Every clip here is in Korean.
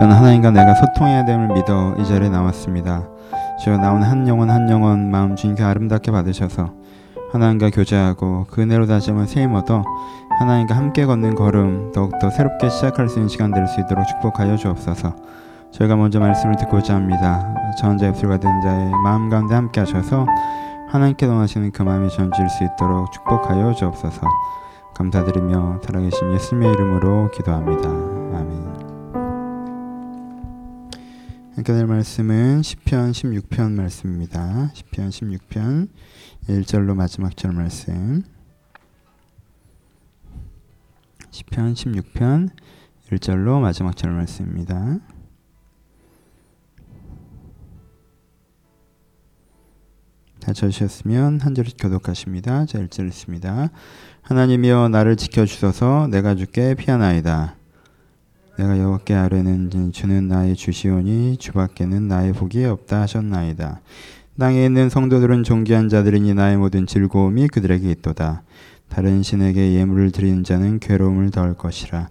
저는 하나님과 내가 소통해야 됨을 믿어 이 자리에 나왔습니다. 주여 나온 한 영혼 한 영혼 마음 주님께 아름답게 받으셔서 하나님과 교제하고 그 은혜로 한번 세임 얻어 하나님과 함께 걷는 걸음 더욱더 새롭게 시작할 수 있는 시간 될 수 있도록 축복하여 주옵소서. 저희가 먼저 말씀을 듣고자 합니다. 저 혼자 입술과 된 자의 마음 가운데 함께 하셔서 하나님께 동하시는 그 마음이 전질 수 있도록 축복하여 주옵소서. 감사드리며 살아계신 예수님의 이름으로 기도합니다. 아멘. 함께 될 말씀은 시편 16편 말씀입니다. 시편 16편 1절로 마지막 절 말씀. 시편 16편 1절로 마지막 절 말씀입니다. 다 쳐주셨으면 한 절씩 교독하십니다. 자 1절 있습니다. 하나님이여 나를 지켜주소서 내가 주께 피하나이다. 내가 여호와께 아뢰는 주는 나의 주시오니 주밖에는 나의 복이 없다 하셨나이다. 땅에 있는 성도들은 존귀한 자들이니 나의 모든 즐거움이 그들에게 있도다. 다른 신에게 예물을 드리는 자는 괴로움을 더할 것이라.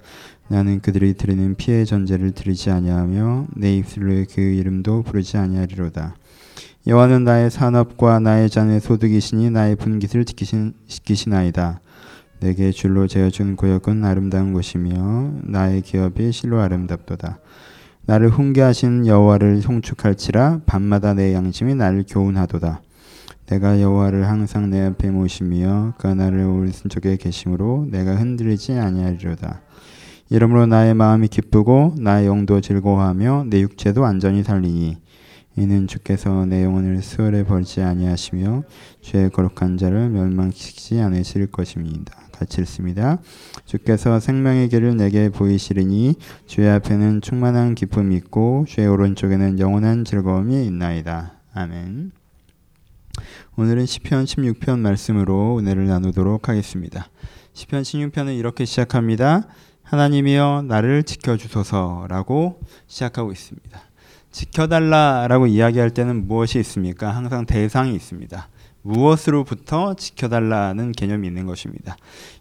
나는 그들이 드리는 피의 전제를 드리지 아니하며 내 입술로 그 이름도 부르지 아니하리로다. 여호와는 나의 산업과 나의 잔의 소득이시니 나의 분깃을 지키시나이다. 내게 줄로 재어준 구역은 아름다운 곳이며 나의 기업이 실로 아름답도다. 나를 훈계하신 여호와를 송축할지라 밤마다 내 양심이 나를 교훈하도다. 내가 여호와를 항상 내 앞에 모시며 그 나를 오른쪽에 계심으로 내가 흔들리지 아니하리로다. 이러므로 나의 마음이 기쁘고 나의 영도 즐거워하며 내 육체도 안전히 살리니 이는 주께서 내 영혼을 수월에 벌지 아니하시며 죄의 거룩한 자를 멸망시키지 않으실 것입니다. 같이 읽습니다. 주께서 생명의 길을 내게 보이시리니 주의 앞에는 충만한 기쁨이 있고 주의 오른쪽에는 영원한 즐거움이 있나이다. 아멘. 오늘은 시편 16편 말씀으로 은혜를 나누도록 하겠습니다. 시편 16편은 이렇게 시작합니다. 하나님이여 나를 지켜 주소서라고 시작하고 있습니다. 지켜달라라고 이야기할 때는 무엇이 있습니까? 항상 대상이 있습니다. 무엇으로부터 지켜달라는 개념이 있는 것입니다.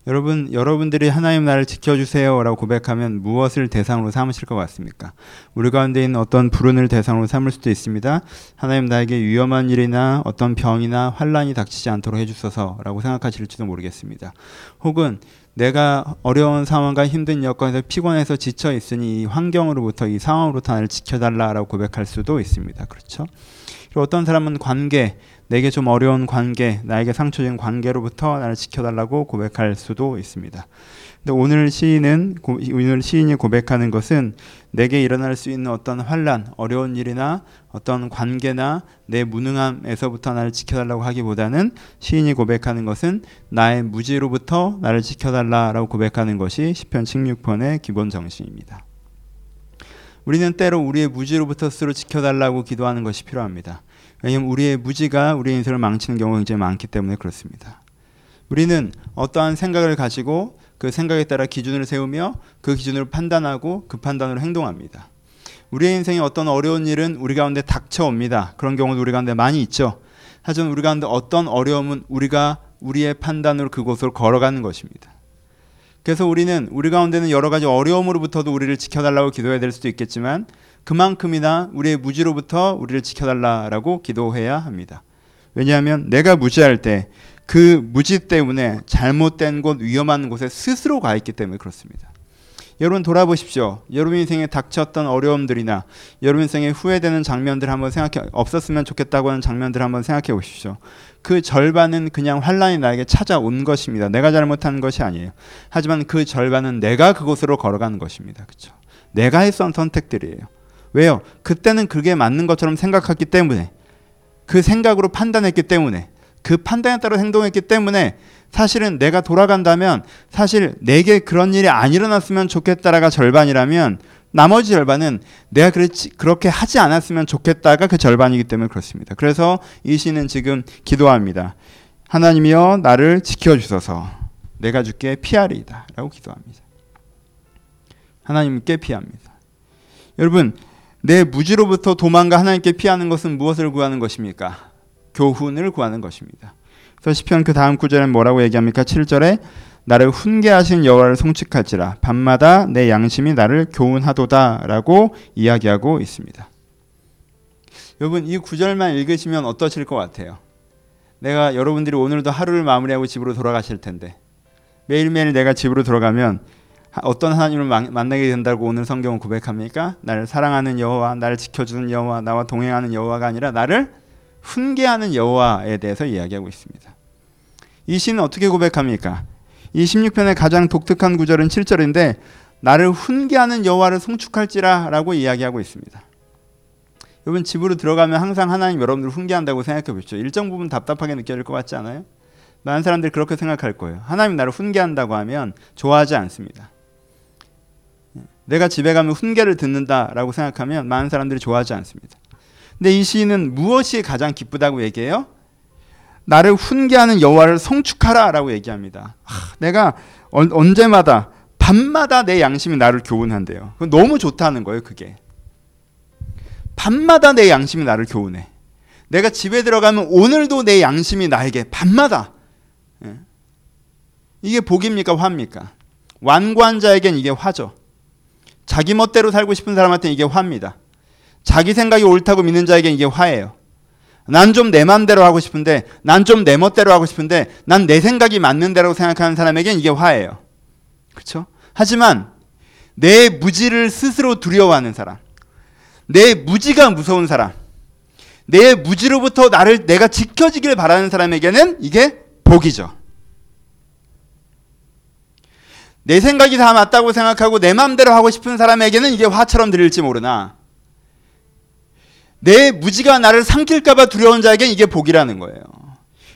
여러분, 여러분들이 하나님 나를 지켜주세요라고 고백하면 무엇을 대상으로 삼으실 것 같습니까? 우리 가운데 있는 어떤 불운을 대상으로 삼을 수도 있습니다. 하나님 나에게 위험한 일이나 어떤 병이나 환란이 닥치지 않도록 해주소서라고 생각하실지도 모르겠습니다. 혹은 내가 어려운 상황과 힘든 여건에서 피곤해서 지쳐 있으니 이 환경으로부터 이 상황으로부터 나를 지켜달라라고 고백할 수도 있습니다. 그렇죠? 그리고 어떤 사람은 관계, 내게 좀 어려운 관계, 나에게 상처 준 관계로부터 나를 지켜달라고 고백할 수도 있습니다. 근데 오늘 시인은 오늘 시인이 고백하는 것은 내게 일어날 수 있는 어떤 환란, 어려운 일이나 어떤 관계나 내 무능함에서부터 나를 지켜달라고 하기보다는 시인이 고백하는 것은 나의 무지로부터 나를 지켜달라라고 고백하는 것이 시편 16편의 기본 정신입니다. 우리는 때로 우리의 무지로부터 스스로 지켜달라고 기도하는 것이 필요합니다. 왜냐하면 우리의 무지가 우리의 인생을 망치는 경우가 굉장히 많기 때문에 그렇습니다. 우리는 어떠한 생각을 가지고 그 생각에 따라 기준을 세우며 그 기준을 판단하고 그 판단으로 행동합니다. 우리의 인생에 어떤 어려운 일은 우리 가운데 닥쳐옵니다. 그런 경우도 우리 가운데 많이 있죠. 하지만 우리 가운데 어떤 어려움은 우리가 우리의 판단으로 그곳을 걸어가는 것입니다. 그래서 우리는 우리 가운데는 여러 가지 어려움으로부터도 우리를 지켜달라고 기도해야 될 수도 있겠지만 그만큼이나 우리의 무지로부터 우리를 지켜달라라고 기도해야 합니다. 왜냐하면 내가 무지할 때 그 무지 때문에 잘못된 곳, 위험한 곳에 스스로 가 있기 때문에 그렇습니다. 여러분 돌아보십시오. 여러분 인생에 닥쳤던 어려움들이나 여러분 인생에 후회되는 장면들 한번 생각해 없었으면 좋겠다고 하는 장면들 한번 생각해 보십시오. 그 절반은 그냥 환란이 나에게 찾아온 것입니다. 내가 잘못한 것이 아니에요. 하지만 그 절반은 내가 그곳으로 걸어가는 것입니다. 그렇죠? 내가 했던 선택들이에요. 왜요? 그때는 그게 맞는 것처럼 생각했기 때문에 그 생각으로 판단했기 때문에 그 판단에 따라 행동했기 때문에 사실은 내가 돌아간다면 사실 내게 그런 일이 안 일어났으면 좋겠다라가 절반이라면 나머지 절반은 내가 그렇지, 그렇게 하지 않았으면 좋겠다가 그 절반이기 때문에 그렇습니다. 그래서 이 시는 지금 기도합니다. 하나님이여 나를 지켜주소서 내가 주께 피하리이다 라고 기도합니다. 하나님께 피합니다. 여러분 내 무지로부터 도망가 하나님께 피하는 것은 무엇을 구하는 것입니까? 교훈을 구하는 것입니다. 그래서 시편 그 다음 구절은 뭐라고 얘기합니까? 7절에 나를 훈계하신 여호와를 송축할지라 밤마다 내 양심이 나를 교훈하도다라고 이야기하고 있습니다. 여러분 이 구절만 읽으시면 어떠실 것 같아요? 내가 여러분들이 오늘도 하루를 마무리하고 집으로 돌아가실 텐데 매일매일 내가 집으로 들어가면 어떤 하나님을 만나게 된다고 오늘 성경은 고백합니까? 나를 사랑하는 여호와, 나를 지켜주는 여호와, 나와 동행하는 여호와가 아니라 나를 훈계하는 여호와에 대해서 이야기하고 있습니다. 이 시는 어떻게 고백합니까? 이 16편의 가장 독특한 구절은 7절인데 나를 훈계하는 여호와를 송축할지라라고 이야기하고 있습니다. 여러분 집으로 들어가면 항상 하나님 여러분들 훈계한다고 생각해 보십시오. 일정 부분 답답하게 느껴질 것 같지 않아요? 많은 사람들이 그렇게 생각할 거예요. 하나님 나를 훈계한다고 하면 좋아하지 않습니다. 내가 집에 가면 훈계를 듣는다라고 생각하면 많은 사람들이 좋아하지 않습니다. 근데 이 시인은 무엇이 가장 기쁘다고 얘기해요? 나를 훈계하는 여호와를 성축하라라고 얘기합니다. 하, 내가 언제마다 밤마다 내 양심이 나를 교훈한대요. 너무 좋다는 거예요, 그게. 밤마다 내 양심이 나를 교훈해. 내가 집에 들어가면 오늘도 내 양심이 나에게 밤마다 예. 이게 복입니까 화입니까? 완고한 자에겐 이게 화죠. 자기 멋대로 살고 싶은 사람한테 이게 화입니다. 자기 생각이 옳다고 믿는 자에겐 이게 화예요. 난 좀내 마음대로 하고 싶은데, 난 좀 내 멋대로 하고 싶은데, 난 내 생각이 맞는 대로 생각하는 사람에겐 이게 화예요. 그렇죠? 하지만 내 무지를 스스로 두려워하는 사람, 내 무지가 무서운 사람, 내 무지로부터 나를 내가 지켜지길 바라는 사람에게는 이게 복이죠. 내 생각이 다 맞다고 생각하고 내 마음대로 하고 싶은 사람에게는 이게 화처럼 들릴지 모르나 내 무지가 나를 삼킬까봐 두려운 자에겐 이게 복이라는 거예요.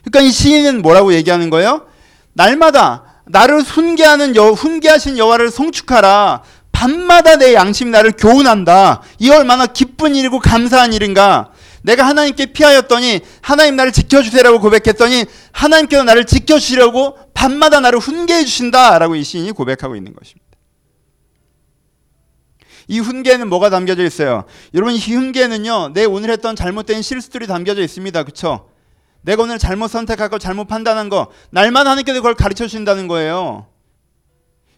그러니까 이 시인은 뭐라고 얘기하는 거예요? 날마다 나를 훈계하는 여, 훈계하신 여호와를 송축하라. 밤마다 내 양심이 나를 교훈한다. 이 얼마나 기쁜 일이고 감사한 일인가. 내가 하나님께 피하였더니 하나님 나를 지켜주세요라고 고백했더니 하나님께서 나를 지켜주시려고 밤마다 나를 훈계해 주신다라고 이 시인이 고백하고 있는 것입니다. 이 훈계는 뭐가 담겨져 있어요? 여러분 이 훈계는요 내 오늘 했던 잘못된 실수들이 담겨져 있습니다. 그렇죠? 내가 오늘 잘못 선택하고 잘못 판단한 거 날마다 하나님께서 그걸 가르쳐 주신다는 거예요.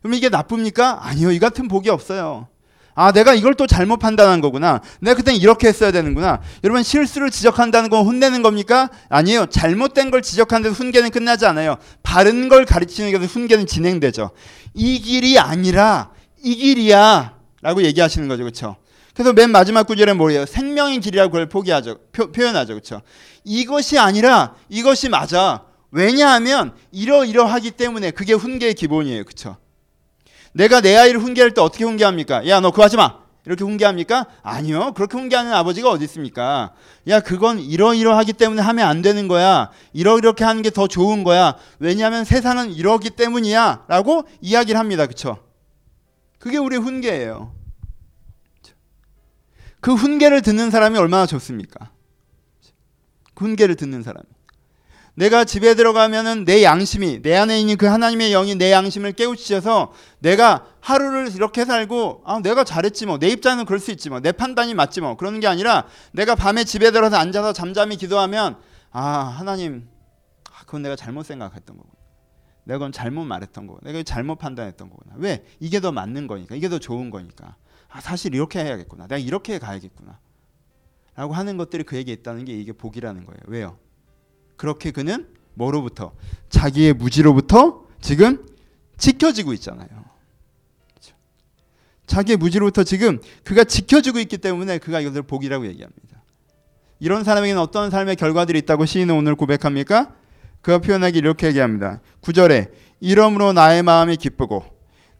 그럼 이게 나쁩니까? 아니요. 이 같은 복이 없어요. 아, 내가 이걸 또 잘못 판단한 거구나. 내가 그땐 이렇게 했어야 되는구나. 여러분, 실수를 지적한다는 건 혼내는 겁니까? 아니에요. 잘못된 걸 지적하는 데서 훈계는 끝나지 않아요. 바른 걸 가르치는 데서 훈계는 진행되죠. 이 길이 아니라 이 길이야. 라고 얘기하시는 거죠. 그렇죠? 그래서 맨 마지막 구절에 뭐예요? 생명의 길이라고 그걸 포기하죠. 표, 현하죠 그렇죠? 이것이 아니라 이것이 맞아. 왜냐하면 이러이러하기 때문에 그게 훈계의 기본이에요. 그렇죠? 내가 내 아이를 훈계할 때 어떻게 훈계합니까? 야, 너 그거 하지 마. 이렇게 훈계합니까? 아니요. 그렇게 훈계하는 아버지가 어디 있습니까? 야, 그건 이러이러하기 때문에 하면 안 되는 거야. 이러이렇게 하는 게 더 좋은 거야. 왜냐하면 세상은 이러기 때문이야. 라고 이야기를 합니다. 그쵸? 그게 우리 훈계예요. 그 훈계를 듣는 사람이 얼마나 좋습니까? 그 훈계를 듣는 사람이. 내가 집에 들어가면은 내 양심이 내 안에 있는 그 하나님의 영이 내 양심을 깨우치셔서 내가 하루를 이렇게 살고 아 내가 잘했지 뭐 내 입장은 그럴 수 있지 뭐 내 판단이 맞지 뭐 그러는 게 아니라 내가 밤에 집에 들어서 앉아서 잠잠히 기도하면 아 하나님 아, 그건 내가 잘못 생각했던 거고 내가 그건 잘못 말했던 거고 내가 잘못 판단했던 거구나. 왜? 이게 더 맞는 거니까. 이게 더 좋은 거니까. 아 사실 이렇게 해야겠구나. 내가 이렇게 가야겠구나. 라고 하는 것들이 그에게 있다는 게 이게 복이라는 거예요. 왜요? 그렇게 그는 뭐로부터? 자기의 무지로부터 지금 지켜지고 있잖아요. 그렇죠? 자기의 무지로부터 지금 그가 지켜지고 있기 때문에 그가 이것을 복이라고 얘기합니다. 이런 사람에게는 어떤 삶의 결과들이 있다고 시인은 오늘 고백합니까? 그가 표현하기 이렇게 얘기합니다. 9절에 이러므로 나의 마음이 기쁘고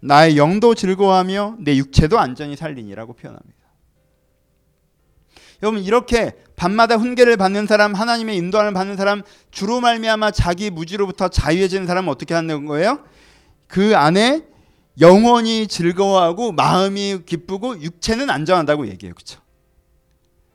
나의 영도 즐거워하며 내 육체도 안전히 살리니라고 표현합니다. 여러분 이렇게 밤마다 훈계를 받는 사람, 하나님의 인도함을 받는 사람, 주로 말미암아 자기 무지로부터 자유해지는 사람은 어떻게 하는 거예요? 그 안에 영원히 즐거워하고 마음이 기쁘고 육체는 안정한다고 얘기해요. 그렇죠?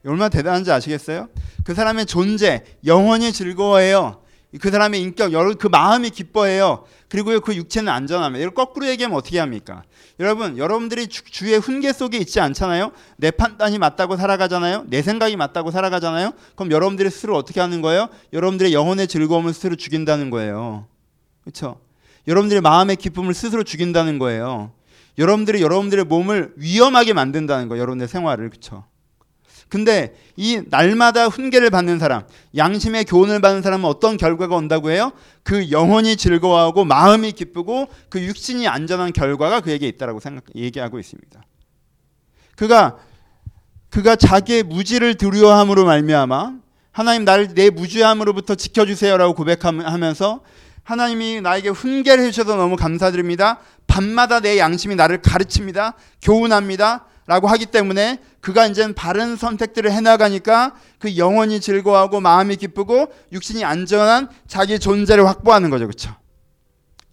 얼마나 대단한지 아시겠어요? 그 사람의 존재 영원히 즐거워해요. 그 사람의 인격, 그 마음이 기뻐해요. 그리고 그 육체는 안전합니다. 이걸 거꾸로 얘기하면 어떻게 합니까? 여러분, 여러분들이 주, 의 훈계 속에 있지 않잖아요? 내 판단이 맞다고 살아가잖아요? 내 생각이 맞다고 살아가잖아요? 그럼 여러분들이 스스로 어떻게 하는 거예요? 여러분들의 영혼의 즐거움을 스스로 죽인다는 거예요. 그렇죠? 여러분들의 마음의 기쁨을 스스로 죽인다는 거예요. 여러분들이 여러분들의 몸을 위험하게 만든다는 거예요. 여러분의 생활을. 그렇죠? 근데 이 날마다 훈계를 받는 사람, 양심의 교훈을 받는 사람은 어떤 결과가 온다고 해요? 그 영혼이 즐거워하고 마음이 기쁘고 그 육신이 안전한 결과가 그에게 있다라고 생각 얘기하고 있습니다. 그가 그가 자기의 무지를 두려워함으로 말미암아 하나님 나를 내 무지함으로부터 지켜주세요라고 고백하면서 하나님이 나에게 훈계를 해주셔서 너무 감사드립니다. 밤마다 내 양심이 나를 가르칩니다. 교훈합니다. 라고 하기 때문에 그가 이제 바른 선택들을 해나가니까 그 영혼이 즐거워하고 마음이 기쁘고 육신이 안전한 자기 존재를 확보하는 거죠. 그렇죠?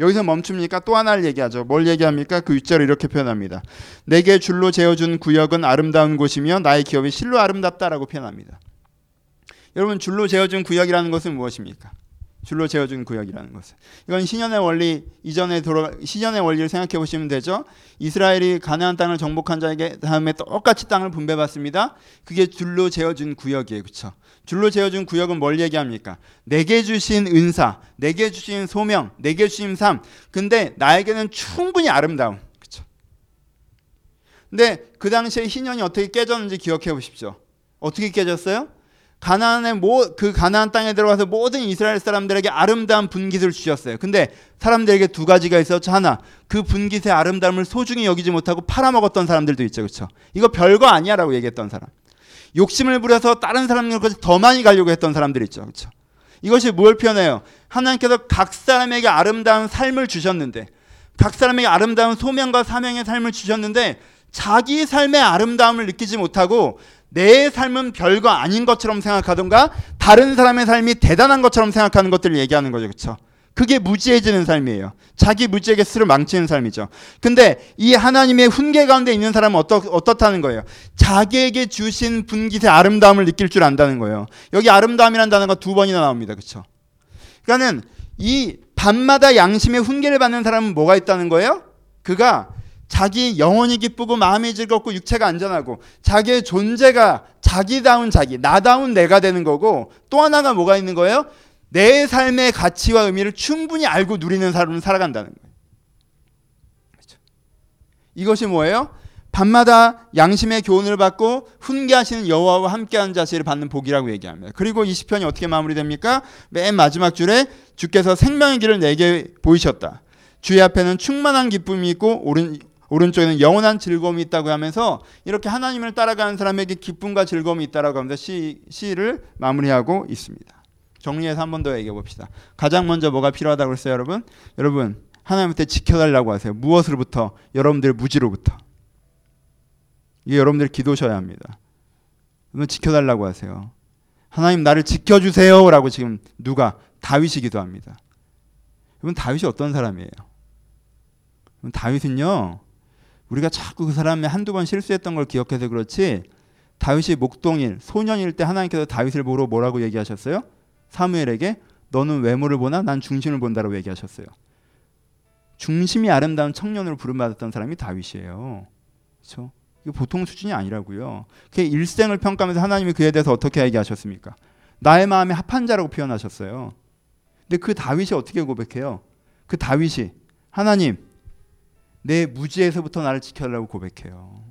여기서 멈춥니까? 또 하나를 얘기하죠. 뭘 얘기합니까? 그 윗절을 이렇게 표현합니다. 내게 줄로 재어준 구역은 아름다운 곳이며 나의 기업이 실로 아름답다라고 표현합니다. 여러분 줄로 재어준 구역이라는 것은 무엇입니까? 줄로 재어준 구역이라는 것은 이건 신년의 원리 이전에 돌아 신년의 원리를 생각해 보시면 되죠. 이스라엘이 가나안 땅을 정복한 자에게 다음에 똑같이 땅을 분배받습니다. 그게 줄로 재어준 구역이에요, 그렇죠? 줄로 재어준 구역은 뭘 얘기합니까? 내게 주신 은사, 내게 주신 소명, 내게 주신 삶. 근데 나에게는 충분히 아름다움, 그렇죠? 근데 그 당시에 신년이 어떻게 깨졌는지 기억해 보십시오. 어떻게 깨졌어요? 가나안의 그 가나안 땅에 들어가서 모든 이스라엘 사람들에게 아름다운 분깃을 주셨어요. 근데 사람들에게 두 가지가 있었죠. 하나, 그 분깃의 아름다움을 소중히 여기지 못하고 팔아먹었던 사람들도 있죠. 그렇죠? 이거 별거 아니야라고 얘기했던 사람. 욕심을 부려서 다른 사람들까지 더 많이 가려고 했던 사람들 있죠. 그렇죠? 이것이 뭘 표현해요? 하나님께서 각 사람에게 아름다운 삶을 주셨는데 각 사람에게 아름다운 소명과 사명의 삶을 주셨는데 자기 삶의 아름다움을 느끼지 못하고 내 삶은 별거 아닌 것처럼 생각하던가 다른 사람의 삶이 대단한 것처럼 생각하는 것들을 얘기하는 거죠. 그렇죠? 그게 무지해지는 삶이에요. 자기 무지에게 스스로 망치는 삶이죠. 근데 이 하나님의 훈계 가운데 있는 사람은 어떻, 어떻다는 거예요? 자기에게 주신 분깃의 아름다움을 느낄 줄 안다는 거예요. 여기 아름다움이라는 단어가 두 번이나 나옵니다. 그렇죠? 그러니까는 이 밤마다 양심의 훈계를 받는 사람은 뭐가 있다는 거예요? 그가 자기 영혼이 기쁘고 마음이 즐겁고 육체가 안전하고 자기의 존재가 자기다운 자기, 나다운 내가 되는 거고 또 하나가 뭐가 있는 거예요? 내 삶의 가치와 의미를 충분히 알고 누리는 사람은 살아간다는 거예요. 그렇죠? 이것이 뭐예요? 밤마다 양심의 교훈을 받고 훈계하시는 여호와와 함께하는 자세를 받는 복이라고 얘기합니다. 그리고 이 시편이 어떻게 마무리됩니까? 맨 마지막 줄에 주께서 생명의 길을 내게 보이셨다. 주의 앞에는 충만한 기쁨이 있고 오른 오른쪽에는 영원한 즐거움이 있다고 하면서 이렇게 하나님을 따라가는 사람에게 기쁨과 즐거움이 있다라고 하면서 시, 시를 마무리하고 있습니다. 정리해서 한 번 더 얘기해 봅시다. 가장 먼저 뭐가 필요하다고 했어요, 여러분? 여러분, 하나님한테 지켜달라고 하세요. 무엇으로부터? 여러분들의 무지로부터. 이게 여러분들 기도셔야 합니다. 그러면 지켜달라고 하세요. 하나님 나를 지켜주세요라고 지금 누가 다윗이 기도합니다. 여러분 다윗이 어떤 사람이에요? 다윗은요 우리가 자꾸 그 사람의 한두 번 실수했던 걸 기억해서 그렇지 다윗이 목동일 소년일 때 하나님께서 다윗을 보러 뭐라고 얘기하셨어요? 사무엘에게 너는 외모를 보나 난 중심을 본다라고 얘기하셨어요. 중심이 아름다운 청년으로 부름받았던 사람이 다윗이에요. 그렇죠? 이거 보통 수준이 아니라고요. 그 일생을 평가하면서 하나님이 그에 대해서 어떻게 얘기하셨습니까? 나의 마음에 합한 자라고 표현하셨어요. 근데 그 다윗이 어떻게 고백해요? 그 다윗이 하나님 내 무지에서부터 나를 지켜달라고 고백해요.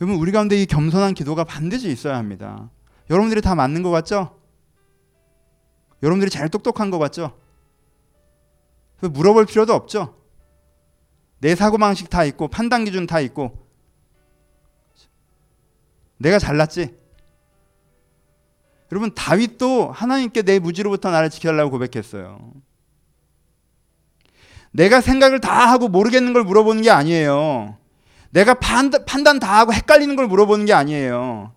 여러분 우리 가운데 이 겸손한 기도가 반드시 있어야 합니다. 여러분들이 다 맞는 것 같죠? 여러분들이 제일 똑똑한 것 같죠? 물어볼 필요도 없죠. 내 사고 방식 다 있고 판단 기준 다 있고 내가 잘났지. 여러분 다윗도 하나님께 내 무지로부터 나를 지켜달라고 고백했어요. 내가 생각을 다 하고 모르겠는 걸 물어보는 게 아니에요. 내가 판단, 다 하고 헷갈리는 걸 물어보는 게 아니에요.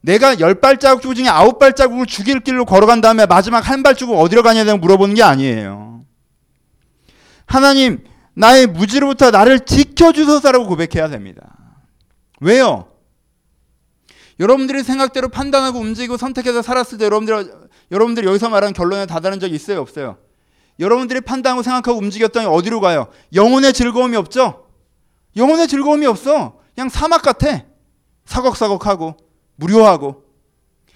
내가 열 발자국 중에 아홉 발자국을 죽일 길로 걸어간 다음에 마지막 한 발자국 어디로 가냐고 물어보는 게 아니에요. 하나님, 나의 무지로부터 나를 지켜주소서라고 고백해야 됩니다. 왜요? 여러분들이 생각대로 판단하고 움직이고 선택해서 살았을 때 여러분들 여러분들이 여기서 말하는 결론에 다다른 적이 있어요, 없어요? 여러분들이 판단하고 생각하고 움직였더니 어디로 가요? 영혼의 즐거움이 없죠? 영혼의 즐거움이 없어. 그냥 사막 같아. 사걱사걱하고 무료하고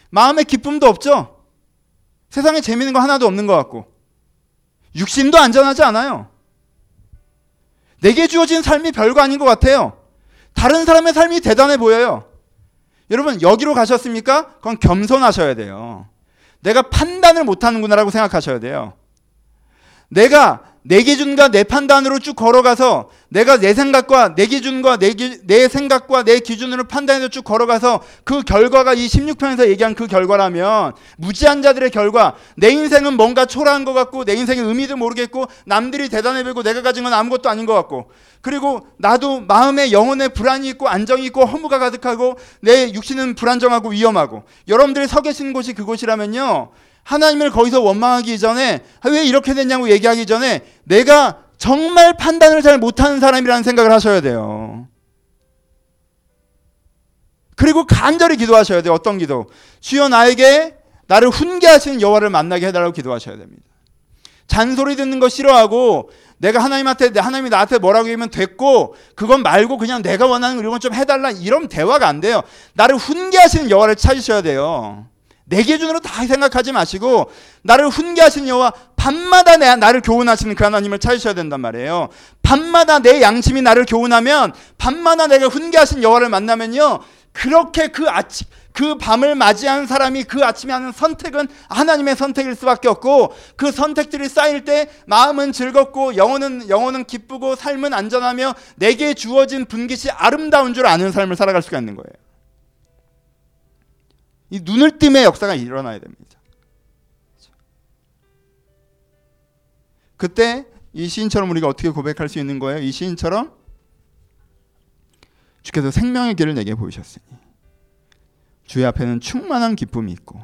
마음의 기쁨도 없죠. 세상에 재밌는 거 하나도 없는 것 같고 육신도 안전하지 않아요. 내게 주어진 삶이 별거 아닌 것 같아요. 다른 사람의 삶이 대단해 보여요. 여러분 여기로 가셨습니까? 그건 겸손하셔야 돼요. 내가 판단을 못하는구나라고 생각하셔야 돼요. 내가 내 기준과 내 판단으로 쭉 걸어가서 내가 내 생각과 내 기준과 내, 기, 내 생각과 내 기준으로 판단해서 쭉 걸어가서 그 결과가 이 16편에서 얘기한 그 결과라면 무지한 자들의 결과 내 인생은 뭔가 초라한 것 같고 내 인생의 의미도 모르겠고 남들이 대단해 보이고 내가 가진 건 아무것도 아닌 것 같고 그리고 나도 마음에 영혼에 불안이 있고 안정이 있고 허무가 가득하고 내 육신은 불안정하고 위험하고 여러분들이 서 계신 곳이 그곳이라면요 하나님을 거기서 원망하기 전에 왜 이렇게 됐냐고 얘기하기 전에 내가 정말 판단을 잘 못하는 사람이라는 생각을 하셔야 돼요. 그리고 간절히 기도하셔야 돼요. 어떤 기도? 주여 나에게 나를 훈계하시는 여호와를 만나게 해달라고 기도하셔야 됩니다. 잔소리 듣는 거 싫어하고 내가 하나님한테 하나님이 나한테 뭐라고 하면 됐고 그건 말고 그냥 내가 원하는 이런 건좀 해달라 이런 대화가 안 돼요. 나를 훈계하시는 여호와를 찾으셔야 돼요. 내 기준으로 다 생각하지 마시고 나를 훈계하시는 여호와 밤마다 내, 나를 교훈하시는 그 하나님을 찾으셔야 된단 말이에요. 밤마다 내 양심이 나를 교훈하면 밤마다 내가 훈계하신 여호와를 만나면요. 그렇게 그 아침 그 밤을 맞이하는 사람이 그 아침에 하는 선택은 하나님의 선택일 수밖에 없고 그 선택들이 쌓일 때 마음은 즐겁고 영혼은 영혼은 기쁘고 삶은 안전하며 내게 주어진 분깃이 아름다운 줄 아는 삶을 살아갈 수가 있는 거예요. 이 눈을 뜸의 역사가 일어나야 됩니다. 그때 이 시인처럼 우리가 어떻게 고백할 수 있는 거예요? 이 시인처럼 주께서 생명의 길을 내게 보이셨으니 주의 앞에는 충만한 기쁨이 있고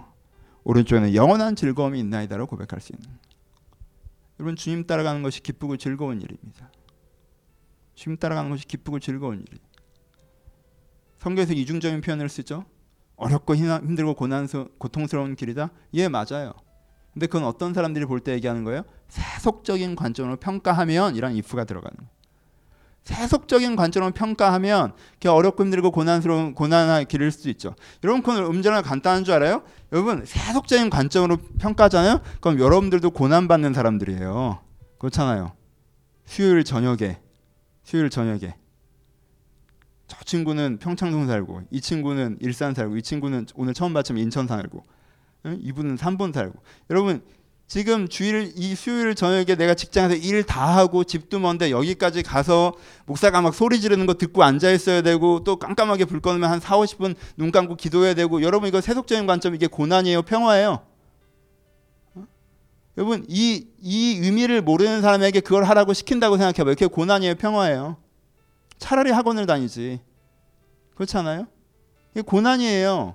오른쪽에는 영원한 즐거움이 있나이다로 고백할 수 있는 여러분 주님 따라가는 것이 기쁘고 즐거운 일입니다. 주님 따라가는 것이 기쁘고 즐거운 일이. 성경에서 이중적인 표현을 쓰죠. 어렵고 힘들고 고난스 고통스러운 길이다. 예, 맞아요. 근데 그건 어떤 사람들이 볼 때 얘기하는 거예요? 세속적인 관점으로 평가하면 이런 if가 들어가는 거예요. 세속적인 관점으로 평가하면 어렵고 힘들고 고난스러운 고난의 길일 수도 있죠. 여러분 그건 음전화 간단한 줄 알아요? 여러분 세속적인 관점으로 평가하잖아요. 그럼 여러분들도 고난 받는 사람들이에요. 그렇잖아요. 수요일 저녁에 수요일 저녁에 저 친구는 평창동 살고 이 친구는 일산 살고 이 친구는 오늘 처음 봤지만 인천 살고 이분은 삼본 살고. 여러분 지금 주일 이 수요일 저녁에 내가 직장에서 일 다 하고 집도 먼데 여기까지 가서 목사가 막 소리 지르는 거 듣고 앉아 있어야 되고 또 깜깜하게 불 꺼놓으면 한 4, 50분 눈 감고 기도해야 되고 여러분 이거 세속적인 관점 이게 고난이에요? 평화예요? 어? 여러분 이, 이 의미를 모르는 사람에게 그걸 하라고 시킨다고 생각해 봐요. 그게 고난이에요? 평화예요 차라리 학원을 다니지. 그렇지 않아요? 이게 고난이에요.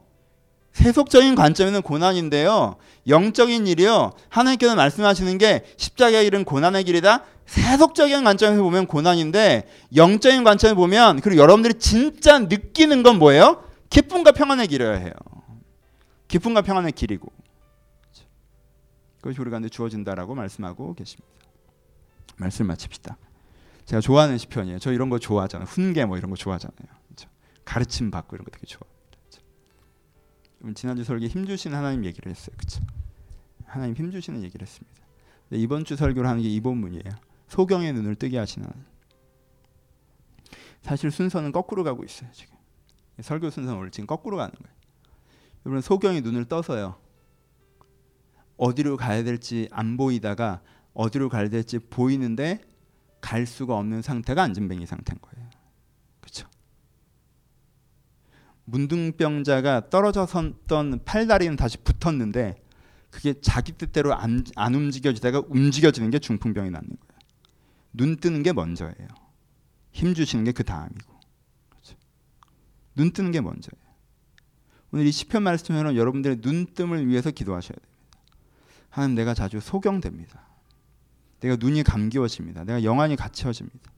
세속적인 관점에는 고난인데요. 영적인 일이요. 하나님께서 말씀하시는 게 십자가의 길은 고난의 길이다. 세속적인 관점에서 보면 고난인데 영적인 관점에 보면 그리고 여러분들이 진짜 느끼는 건 뭐예요? 기쁨과 평안의 길이어야 해요. 기쁨과 평안의 길이고. 그것이 우리 가운데 주어진다라고 말씀하고 계십니다. 말씀 마칩시다. 제가 좋아하는 시편이에요. 저 이런 거 좋아하잖아요. 훈계 뭐 이런 거 좋아하잖아요. 그렇죠? 가르침 받고 이런 거 되게 좋아합니다. 그렇죠? 지난주 설계 힘 주시는 하나님 얘기를 했어요. 그렇죠? 하나님 힘 주시는 얘기를 했습니다. 이번 주 설교를 하는 게 이 본문이에요. 소경의 눈을 뜨게 하시는 사실 순서는 거꾸로 가고 있어요. 지금 설교 순서는 원래 지금 거꾸로 가는 거예요. 여러분 소경이 눈을 떠서요. 어디로 가야 될지 안 보이다가 어디로 가야 될지 보이는데 갈 수가 없는 상태가 안진뱅이 상태인 거예요. 문둥병자가 떨어져 섰던 팔다리는 다시 붙었는데 그게 자기 뜻대로 안, 안 움직여지다가 움직여지는 게 중풍병이 낫는 거예요. 눈 뜨는 게 먼저예요. 힘 주시는 게 그 다음이고. 그렇죠? 눈 뜨는 게 먼저예요. 오늘 이 시편 말씀처럼 여러분들의 눈뜸을 위해서 기도하셔야 됩니다. 하나님 내가 자주 소경됩니다. 내가 눈이 감기워집니다. 내가 영안이 갇혀집니다.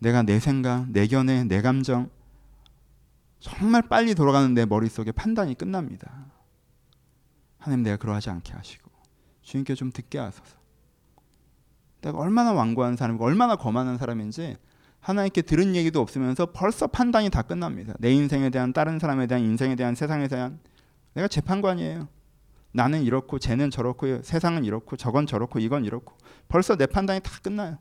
내가 내 생각, 내 견해, 내 감정 정말 빨리 돌아가는 내 머릿속에 판단이 끝납니다. 하나님 내가 그러하지 않게 하시고 주님께 좀 듣게 하소서. 내가 얼마나 완고한 사람이고 얼마나 거만한 사람인지 하나님께 들은 얘기도 없으면서 벌써 판단이 다 끝납니다. 내 인생에 대한 다른 사람에 대한 인생에 대한 세상에 대한 내가 재판관이에요. 나는 이렇고 쟤는 저렇고 세상은 이렇고 저건 저렇고 이건 이렇고 벌써 내 판단이 다 끝나요.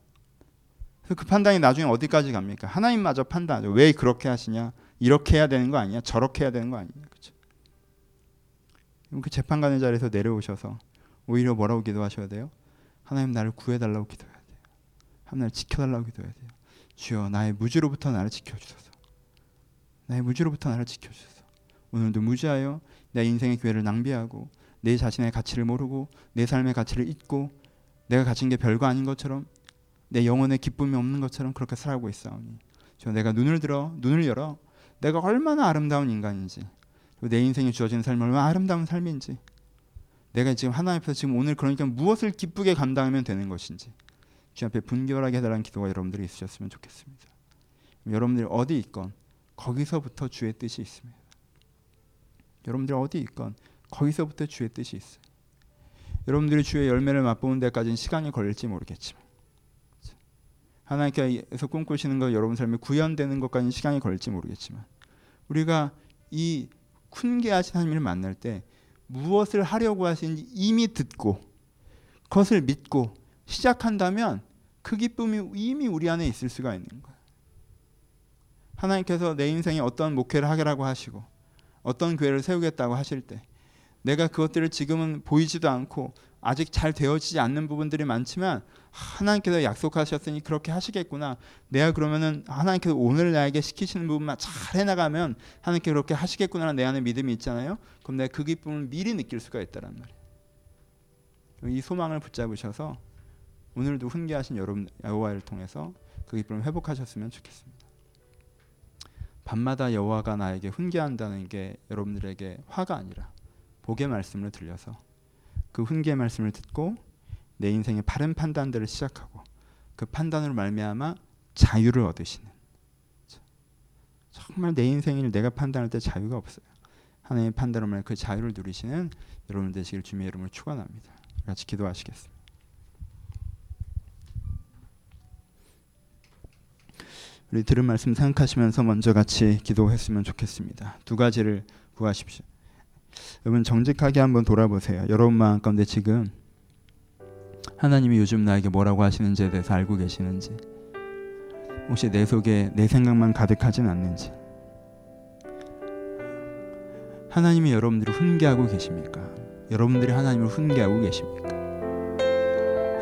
그 판단이 나중에 어디까지 갑니까? 하나님마저 판단하죠. 왜 그렇게 하시냐? 이렇게 해야 되는 거 아니야? 저렇게 해야 되는 거 아니냐? 그렇죠? 그 재판관의 자리에서 내려오셔서 오히려 뭐라고 기도하셔야 돼요? 하나님 나를 구해달라고 기도해야 돼요. 하나님 나를 지켜달라고 기도해야 돼요. 주여 나의 무지로부터 나를 지켜주소서. 나의 무지로부터 나를 지켜주소서. 오늘도 무지하여 내 인생의 기회를 낭비하고 내 자신의 가치를 모르고 내 삶의 가치를 잊고 내가 가진 게 별거 아닌 것처럼 내 영혼의 기쁨이 없는 것처럼 그렇게 살아가고 있사오니 저 내가 눈을 들어 눈을 열어 내가 얼마나 아름다운 인간인지 내 인생에 주어진 삶이 얼마나 아름다운 삶인지 내가 지금 하나님 앞에서 지금 오늘 그러니까 무엇을 기쁘게 감당하면 되는 것인지 주 앞에 분별하게 해달라는 기도가 여러분들이 있으셨으면 좋겠습니다. 여러분들이 어디 있건 거기서부터 주의 뜻이 있습니다. 여러분들이 어디 있건 거기서부터 주의 뜻이 있어요. 여러분들이 주의 열매를 맛보는 데까지는 시간이 걸릴지 모르겠지만 하나님께서 꿈꾸시는 것 여러분 삶에 구현되는 것까지는 시간이 걸릴지 모르겠지만 우리가 이 훈계하신 하나님을 만날 때 무엇을 하려고 하시는지 이미 듣고 그것을 믿고 시작한다면 그 기쁨이 이미 우리 안에 있을 수가 있는 거예요. 하나님께서 내 인생에 어떤 목회를 하게라고 하시고 어떤 교회를 세우겠다고 하실 때 내가 그것들을 지금은 보이지도 않고 아직 잘 되어지지 않는 부분들이 많지만 하나님께서 약속하셨으니 그렇게 하시겠구나. 내가 그러면은 하나님께서 오늘 나에게 시키시는 부분만 잘 해나가면 하나님께 그렇게 하시겠구나라는 내 안에 믿음이 있잖아요. 그럼 내가 그 기쁨을 미리 느낄 수가 있다란 말이에요. 이 소망을 붙잡으셔서 오늘도 훈계하신 여러분 여호와를 통해서 그 기쁨을 회복하셨으면 좋겠습니다. 밤마다 여호와가 나에게 훈계한다는 게 여러분들에게 화가 아니라 복의 말씀을 들려서 그 훈계의 말씀을 듣고 내 인생의 바른 판단들을 시작하고 그 판단으로 말미암아 자유를 얻으시는 정말 내 인생을 내가 판단할 때 자유가 없어요. 하나님의 판단으로 말그 자유를 누리시는 여러분 되시길 주님의 이름으로 축원합니다. 같이 기도하시겠습니다. 우리 들은 말씀 생각하시면서 먼저 같이 기도했으면 좋겠습니다. 두 가지를 구하십시오. 여러분 정직하게 한번 돌아보세요. 여러분 마음 가운데 지금 하나님이 요즘 나에게 뭐라고 하시는지에 대해서 알고 계시는지 혹시 내 속에 내 생각만 가득하진 않는지 하나님이 여러분들을 훈계하고 계십니까? 여러분들이 하나님을 훈계하고 계십니까?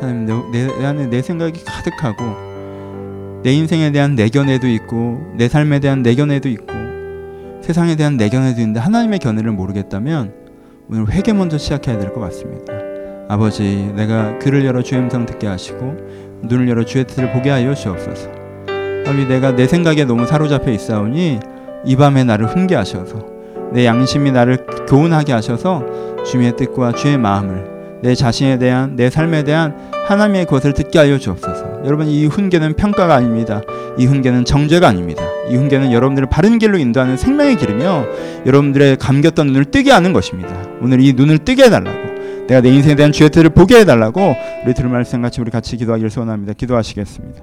하나님 내, 내 안에 내 생각이 가득하고 내 인생에 대한 내견에도 있고 내 삶에 대한 내견에도 있고 세상에 대한 내견에도 있는데 하나님의 견해를 모르겠다면 오늘 회개 먼저 시작해야 될 것 같습니다. 아버지, 내가 귀를 열어 주의 음성 듣게 하시고 눈을 열어 주의 뜻을 보게 하여 주옵소서. 아버지, 내가 내 생각에 너무 사로잡혀 있사오니 이 밤에 나를 훈계 하셔서 내 양심이 나를 교훈하게 하셔서 주의 뜻과 주의 마음을 내 자신에 대한 내 삶에 대한 하나님의 것을 듣게 하여 주옵소서. 여러분 이 훈계는 평가가 아닙니다. 이 훈계는 정죄가 아닙니다. 이 훈계는 여러분들을 바른 길로 인도하는 생명의 길이며 여러분들의 감겼던 눈을 뜨게 하는 것입니다. 오늘 이 눈을 뜨게 해달라고 내가 내 인생에 대한 뜻을 보게 해달라고 우리 들을 말씀 같이 우리 같이 기도하기를 소원합니다. 기도하시겠습니다.